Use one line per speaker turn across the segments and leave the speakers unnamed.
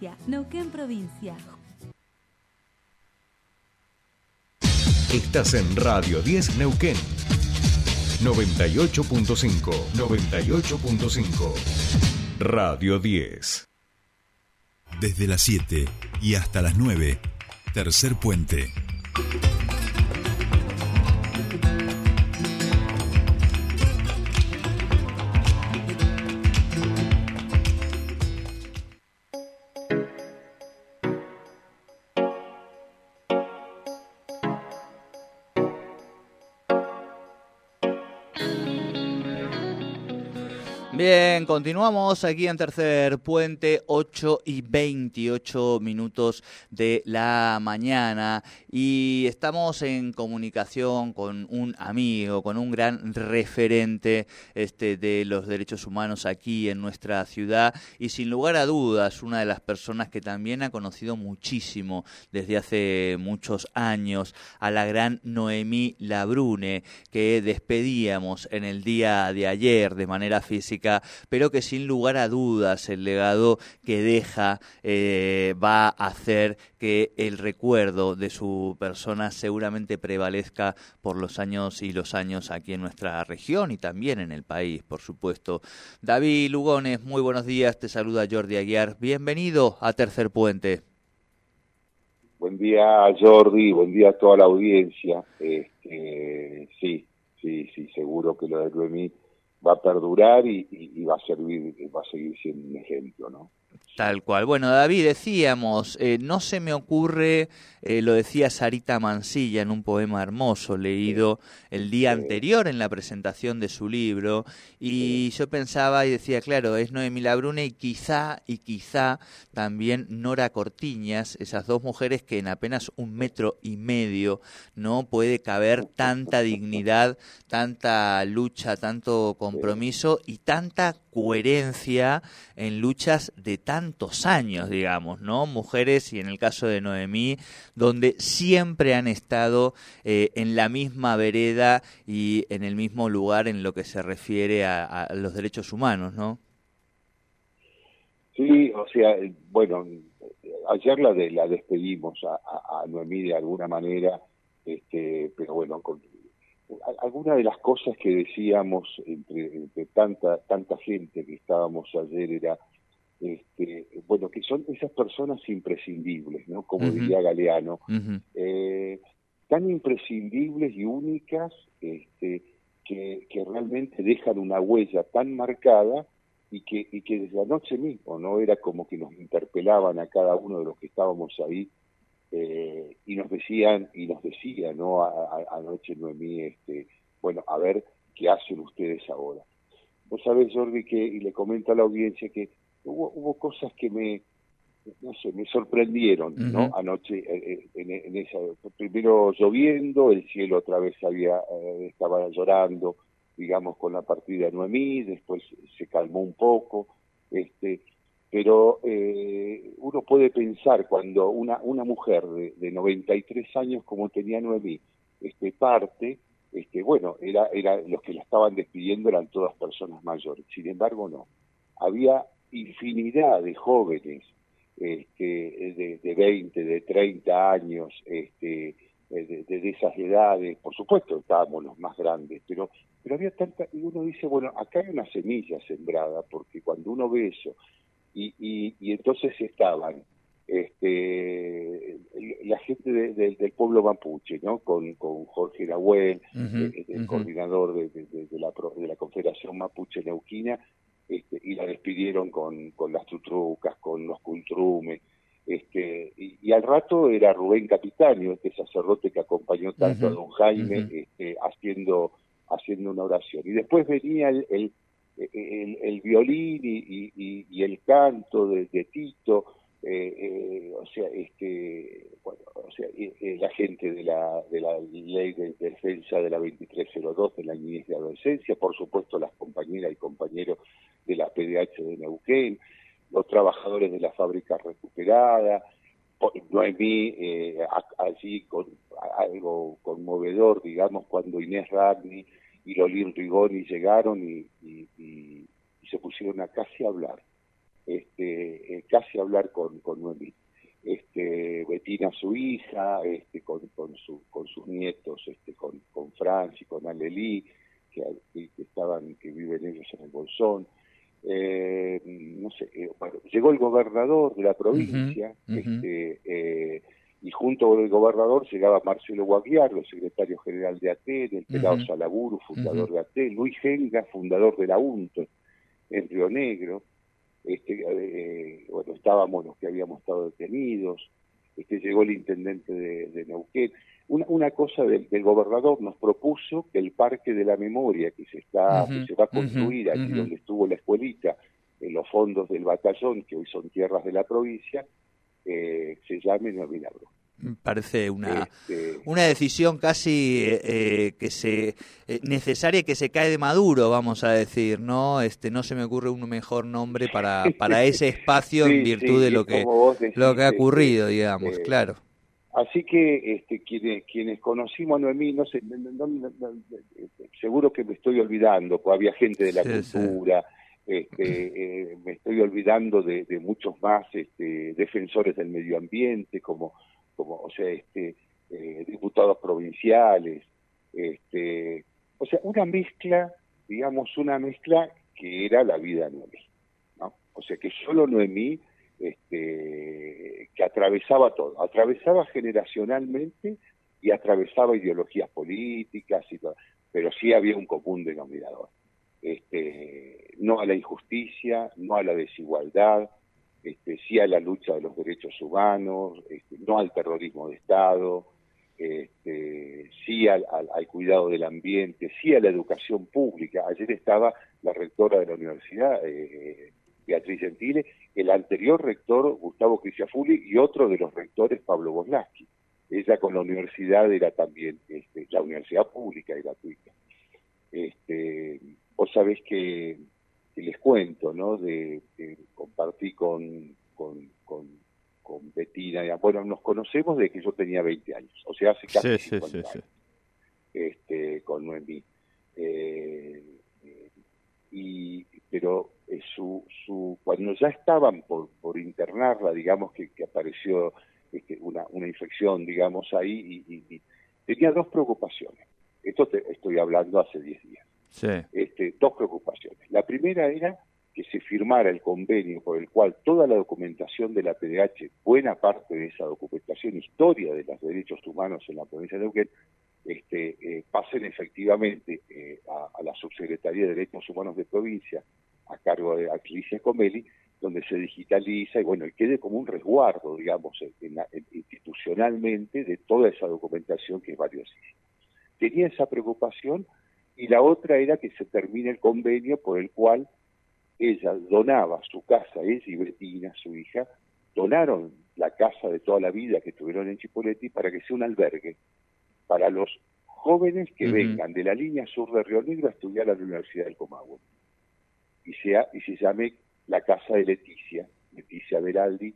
provincia, Neuquén provincia.
Estás en Radio 10 Neuquén. 98.5, 98.5. Radio 10.
Desde las 7 y hasta las 9, tercer puente.
Bien, continuamos aquí en Tercer Puente, 8 y 28 minutos de la mañana. Y estamos en comunicación con un amigo, con un gran referente este, de los derechos humanos aquí en nuestra ciudad. Y sin lugar a dudas una de las personas que también ha conocido muchísimo desde hace muchos años a la gran Noemí Labrune que despedíamos en el día de ayer de manera física pero que sin lugar a dudas el legado que deja eh, va a hacer que el recuerdo de su persona seguramente prevalezca por los años y los años aquí en nuestra región y también en el país, por supuesto. David Lugones, muy buenos días, te saluda Jordi Aguiar. Bienvenido a Tercer Puente.
Buen día, Jordi, buen día a toda la audiencia. Este, sí, sí, sí, seguro que lo de Luemí va a perdurar y, va a servir, va a seguir siendo un ejemplo, ¿no?
Tal cual. Bueno, David, decíamos, eh, no se me ocurre, eh, lo decía Sarita Mansilla en un poema hermoso leído el día anterior en la presentación de su libro, y yo pensaba y decía, claro, es Noemí Labrune y quizá, y quizá también Nora Cortiñas, esas dos mujeres que en apenas un metro y medio no puede caber tanta dignidad, tanta lucha, tanto compromiso y tanta coherencia en luchas de tantos años, digamos, ¿no? Mujeres y en el caso de Noemí, donde siempre han estado eh, en la misma vereda y en el mismo lugar en lo que se refiere a, los derechos humanos, ¿no?
Sí, o sea, bueno, ayer la, de, la despedimos a, a Noemí de alguna manera, este, pero bueno, con, alguna de las cosas que decíamos entre, tanta tanta gente que estábamos ayer era este, bueno que son esas personas imprescindibles no como diría Galeano. Eh, tan imprescindibles y únicas este, que, que realmente dejan una huella tan marcada y que, y que desde anoche mismo no era como que nos interpelaban a cada uno de los que estábamos ahí eh, y nos decían, y nos decía, ¿no? anoche Noemí, este, bueno, a ver qué hacen ustedes ahora. Vos sabés, Jordi, que, y le comento a la audiencia que hubo, hubo cosas que me, no sé, me sorprendieron, ¿no? Anoche, eh, eh, en, esa, primero lloviendo, el cielo otra vez había, estaba llorando, digamos, con la partida de Noemí, después se calmó un poco, este, pero eh, uno puede pensar cuando una, mujer de, de 93 años como tenía Noemí este, parte, este, bueno, era, era, los que la estaban despidiendo eran todas personas mayores, sin embargo no. Había infinidad de jóvenes este, de, de 20, de 30 años, este, de, de, esas edades, por supuesto estábamos los más grandes, pero, pero había tanta, y uno dice, bueno, acá hay una semilla sembrada, porque cuando uno ve eso, y, y, entonces estaban este, la gente del pueblo mapuche, ¿no? Con, con Jorge Nahuel, eh, el coordinador de, la, de la Confederación Mapuche Neuquina, este, y la despidieron con, con las tutrucas, con los cultrumes, este, y, al rato era Rubén Capitaño, este sacerdote que acompañó tanto a don Jaime, este, haciendo, haciendo una oración. Y después venía el el, el violín y, y, y, el canto de, de Tito, eh, eh, o sea, este, bueno, o sea, eh, la gente de la, de la ley de defensa de la 2302 de la niñez de adolescencia, por supuesto las compañeras y compañeros de la PDH de Neuquén, los trabajadores de la fábrica recuperada, Noemí eh, allí con algo conmovedor, digamos, cuando Inés Ragni y Lolín Rigoni llegaron y, y, se pusieron a casi hablar. este, eh, casi hablar con, con Noemí. Este, Betina, su hija, este, con, con, su, con sus nietos, este, con, con Franci, con Alelí, que, que, estaban, que viven ellos en el Bolsón. Eh, no sé, eh, bueno, llegó el gobernador de la provincia, este, y junto con el gobernador llegaba Marcelo Guagliardo, secretario general de ATE, el pelado Salaburu, fundador de ATE, Luis Genga, fundador de la UNTO en Río Negro, este, eh, bueno, estábamos los que habíamos estado detenidos, este, llegó el intendente de, Neuquén. Una, una cosa del, gobernador nos propuso que el Parque de la Memoria que se está que se va a construir aquí donde estuvo la escuelita, en los fondos del batallón, que hoy son tierras de la provincia, eh, se llame No Milagro
parece una, este, una decisión casi eh, eh, que se eh, necesaria que se cae de maduro vamos a decir no este no se me ocurre un mejor nombre para para ese espacio en virtud de lo que lo que ha ocurrido este, digamos claro.
Así que este quienes quienes conocimos a Noemí no sé seguro que me estoy olvidando pues había gente de la cultura este, me estoy olvidando de, de muchos más este, defensores del medio ambiente como como, o sea, este, eh, diputados provinciales, este, o sea, una mezcla, digamos, una mezcla que era la vida Noemí, ¿no? O sea, que solo Noemí, este, que atravesaba todo, atravesaba generacionalmente y atravesaba ideologías políticas y todo, pero sí había un común denominador. Este, no a la injusticia, no a la desigualdad, este, sí a la lucha de los derechos humanos, este, no al terrorismo de Estado, este, sí al, cuidado del ambiente, sí a la educación pública. Ayer estaba la rectora de la universidad, eh, Beatriz Gentile, el anterior rector, Gustavo Criciafulli, y otro de los rectores, Pablo Boslaski. Ella con la universidad era también, este, la universidad pública y gratuita. Este, vos sabés que les cuento, ¿no? De, compartí con, con, con, Betina, bueno, nos conocemos desde que yo tenía 20 años, o sea, hace casi 50 años, Este, con Noemí. Eh, y, pero eh, su, su, cuando ya estaban por, por internarla, digamos que, que apareció este, una, una infección, digamos, ahí, y, tenía dos preocupaciones. Esto estoy hablando hace 10 días. Este, dos preocupaciones. La primera era que se firmara el convenio por el cual toda la documentación de la PDH, buena parte de esa documentación, historia de los derechos humanos en la provincia de Neuquén, este, eh, pasen efectivamente eh, a, la Subsecretaría de Derechos Humanos de Provincia, a cargo de Alicia Comelli, donde se digitaliza y bueno, y quede como un resguardo, digamos, institucionalmente de toda esa documentación que es valiosísima. Tenía esa preocupación y la otra era que se termine el convenio por el cual ella donaba su casa, ella y Betina, su hija, donaron la casa de toda la vida que tuvieron en Chipoletti para que sea un albergue para los jóvenes que vengan de la línea sur de Río Negro a estudiar a la Universidad del Comahue. Y, sea, y se llame la casa de Leticia, Leticia Beraldi,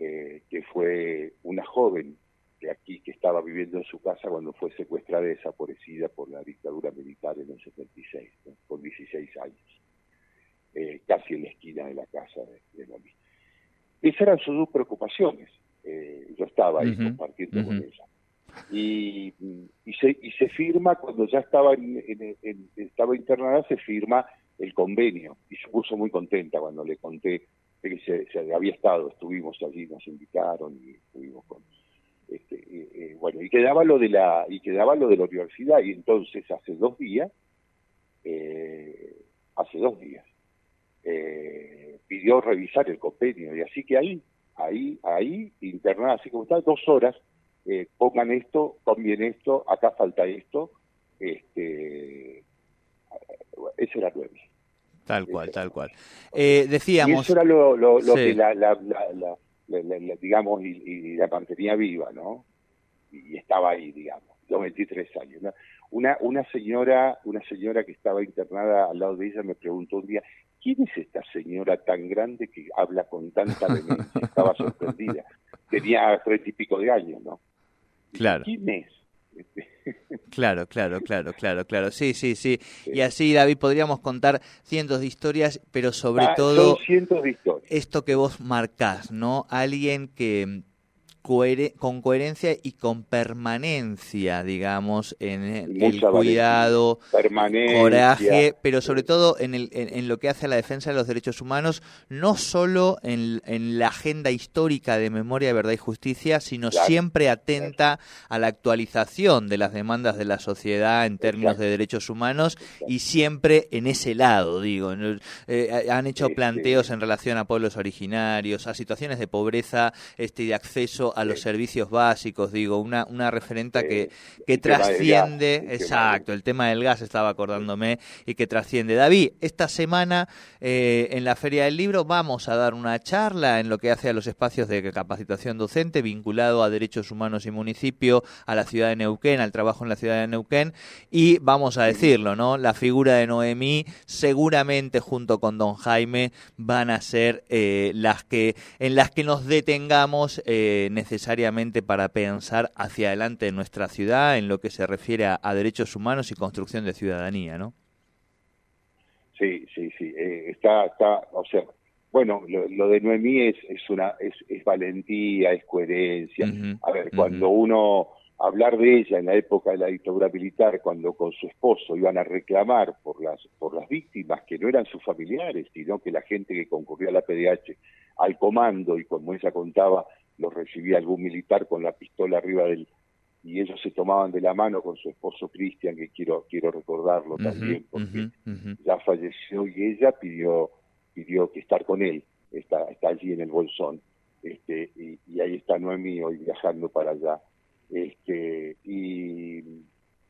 eh, que fue una joven de aquí que estaba viviendo en su casa cuando fue secuestrada y desaparecida por la dictadura militar en el 76, con 16 años, eh, casi en la esquina de la casa de, de Esas eran sus dos preocupaciones. Eh, yo estaba ahí compartiendo con ella. Y, y, se, y se firma, cuando ya estaba, en, estaba internada, se firma el convenio. Y se puso muy contenta cuando le conté que se, se había estado, estuvimos allí, nos invitaron y estuvimos con este, eh, eh, bueno, y quedaba lo de la y quedaba lo de la universidad y entonces hace dos días, eh, hace dos días, pidió revisar el convenio y así que ahí, ahí, ahí, internada así como está, dos horas, pongan esto, conviene esto, acá falta esto, este, ese era nueve.
Tal cual, tal cual. decíamos.
Y eso era lo, lo, que la, la, la digamos, y, la mantenía viva, ¿no? Y, estaba ahí, digamos, los 23 años. Una, una señora, una señora que estaba internada al lado de ella me preguntó un día, ¿quién es esta señora tan grande que habla con tanta demencia? Estaba sorprendida. Tenía treinta y pico de años, ¿no?
Claro.
¿Quién es?
Claro, claro, claro, claro, claro. Sí, sí, sí. Y así, David, podríamos contar cientos de historias, pero sobre
Ah,
todo
Son cientos de historias.
esto que vos marcás, ¿no? Alguien que cohere- con coherencia y con permanencia, digamos, en el, cuidado, coraje, pero sobre todo en, el, en, en lo que hace a la defensa de los derechos humanos, no solo en, en la agenda histórica de memoria, verdad y justicia, sino
Claro,
siempre atenta a la actualización de las demandas de la sociedad en términos
Exacto.
de derechos humanos y siempre en ese lado, digo. Eh, han hecho planteos en relación a pueblos originarios, a situaciones de pobreza este, y de acceso a los
Sí.
servicios básicos, digo, una, una referenta
Sí.
que, que
gas,
trasciende, exacto, el tema del gas estaba acordándome y que trasciende. David, esta semana eh, en la Feria del Libro vamos a dar una charla en lo que hace a los espacios de capacitación docente vinculado a derechos humanos y municipio, a la ciudad de Neuquén, al trabajo en la ciudad de Neuquén y vamos a decirlo, ¿no? La figura de Noemí seguramente junto con Don Jaime van a ser eh, las que en las que nos detengamos eh, necesariamente para pensar hacia adelante en nuestra ciudad en lo que se refiere a, a derechos humanos y construcción de ciudadanía, ¿no?
Sí, sí, sí. eh, está, está, o sea, bueno, lo, lo de Noemí es, es una, es, es valentía, es coherencia. A ver, cuando uno hablar de ella en la época de la dictadura militar, cuando con su esposo iban a reclamar por las por las víctimas que no eran sus familiares, sino que la gente que concurrió a la PDH al comando y como ella contaba, los recibía algún militar con la pistola arriba del y ellos se tomaban de la mano con su esposo Cristian, que quiero quiero recordarlo también, porque ya falleció y ella pidió pidió que estar con él está está allí en el bolsón este y, y ahí está Noemí hoy viajando para allá este y,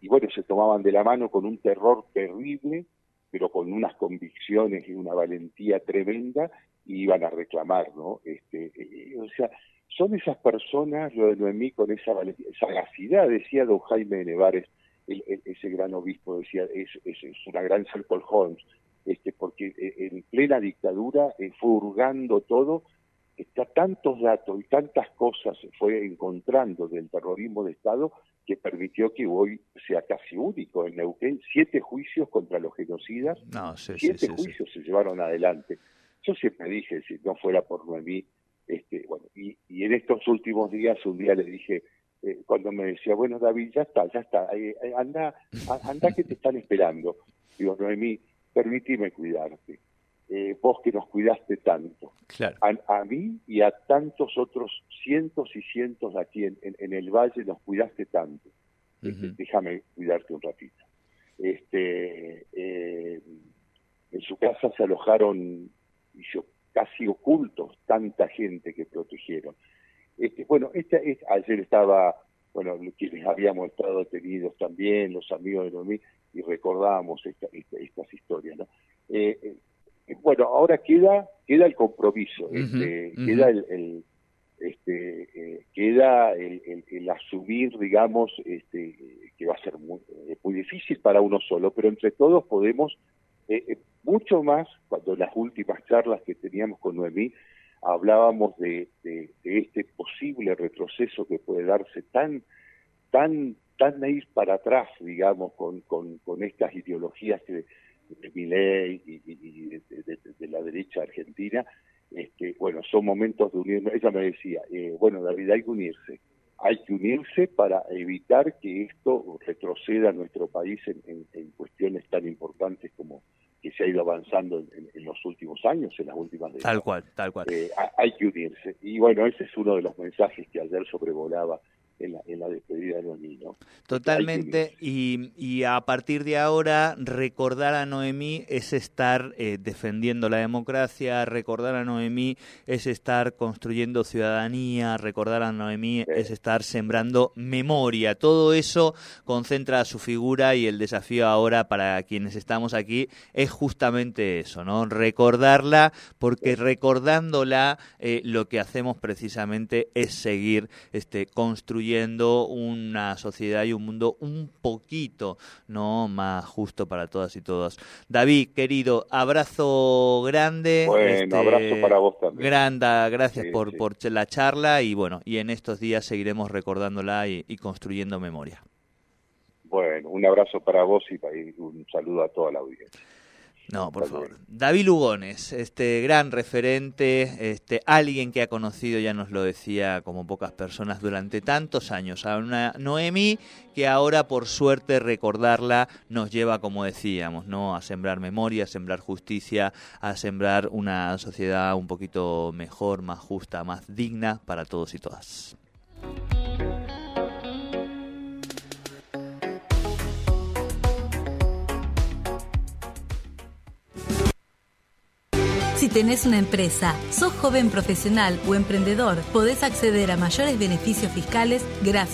y bueno se tomaban de la mano con un terror terrible pero con unas convicciones y una valentía tremenda y iban a reclamar no este eh, o sea son esas personas lo de Noemí con esa sagacidad decía don Jaime de Nevares el- el- ese gran obispo decía es, es, es una gran Sherlock Holmes este porque eh, en plena dictadura eh, fue hurgando todo está tantos datos y tantas cosas fue encontrando del terrorismo de Estado que permitió que hoy sea casi único en Neuquén siete juicios contra los genocidas
No, sí, sí,
siete
sí, sí.
juicios se llevaron adelante. Yo siempre dije, si no fuera por Noemí, este, bueno, y, y en estos últimos días, un día le dije, eh, cuando me decía, bueno, David, ya está, ya está, eh, eh, anda, anda que te están esperando. Digo, Noemí, permíteme cuidarte. Eh, vos que nos cuidaste tanto,
Claro.
a, a mí y a tantos otros cientos y cientos aquí en, en- en el valle nos cuidaste tanto. Este. Déjame cuidarte un ratito. Este, eh, en su casa se alojaron y yo, casi ocultos tanta gente que protegieron. Este, bueno, esta, es- ayer estaba, bueno, quienes habíamos estado detenidos también, los amigos de Noemí, y recordábamos esta, esta- estas historias, ¿no? Eh, eh, bueno, ahora queda queda el compromiso, este, queda el, el- este, eh, queda el, el- el asumir, digamos, este, que va a ser muy, muy difícil para uno solo, pero entre todos podemos, eh, eh, mucho más, cuando las últimas charlas que teníamos con Noemí, hablábamos de, este posible retroceso que puede darse tan, tan, tan a ir para atrás, digamos, con, con, con estas ideologías que de Milei y, de la derecha argentina, este, bueno, son momentos de unirnos. Ella me decía, eh, bueno, David, hay que unirse. Hay que unirse para evitar que esto retroceda a nuestro país en, en- en cuestiones tan importantes como que se ha ido avanzando en, en- los últimos años, en las últimas décadas.
Tal cual, tal cual.
Eh, ha- hay que unirse. Y bueno, ese es uno de los mensajes que ayer sobrevolaba en la, en la despedida de Noemí, ¿no?
Totalmente, y, y a partir de ahora recordar a Noemí es estar eh, defendiendo la democracia, recordar a Noemí es estar construyendo ciudadanía, recordar a Noemí es estar sembrando memoria. Todo eso concentra su figura y el desafío ahora para quienes estamos aquí es justamente eso, ¿no? Recordarla, porque recordándola eh, lo que hacemos precisamente es seguir este, construyendo una sociedad y un mundo un poquito no más justo para todas y todos. David, querido, abrazo grande.
Bueno,
este,
abrazo para vos también.
Granda, gracias
Sí,
por,
sí.
por la charla y bueno, y en estos días seguiremos recordándola y, y construyendo memoria.
Bueno, un abrazo para vos y un saludo a toda la audiencia.
No, por favor. David Lugones, este gran referente, este alguien que ha conocido, ya nos lo decía, como pocas personas durante tantos años, a una Noemi que ahora por suerte recordarla nos lleva, como decíamos, no a sembrar memoria, a sembrar justicia, a sembrar una sociedad un poquito mejor, más justa, más digna para todos y todas.
Si tenés una empresa, sos joven profesional o emprendedor, podés acceder a mayores beneficios fiscales gracias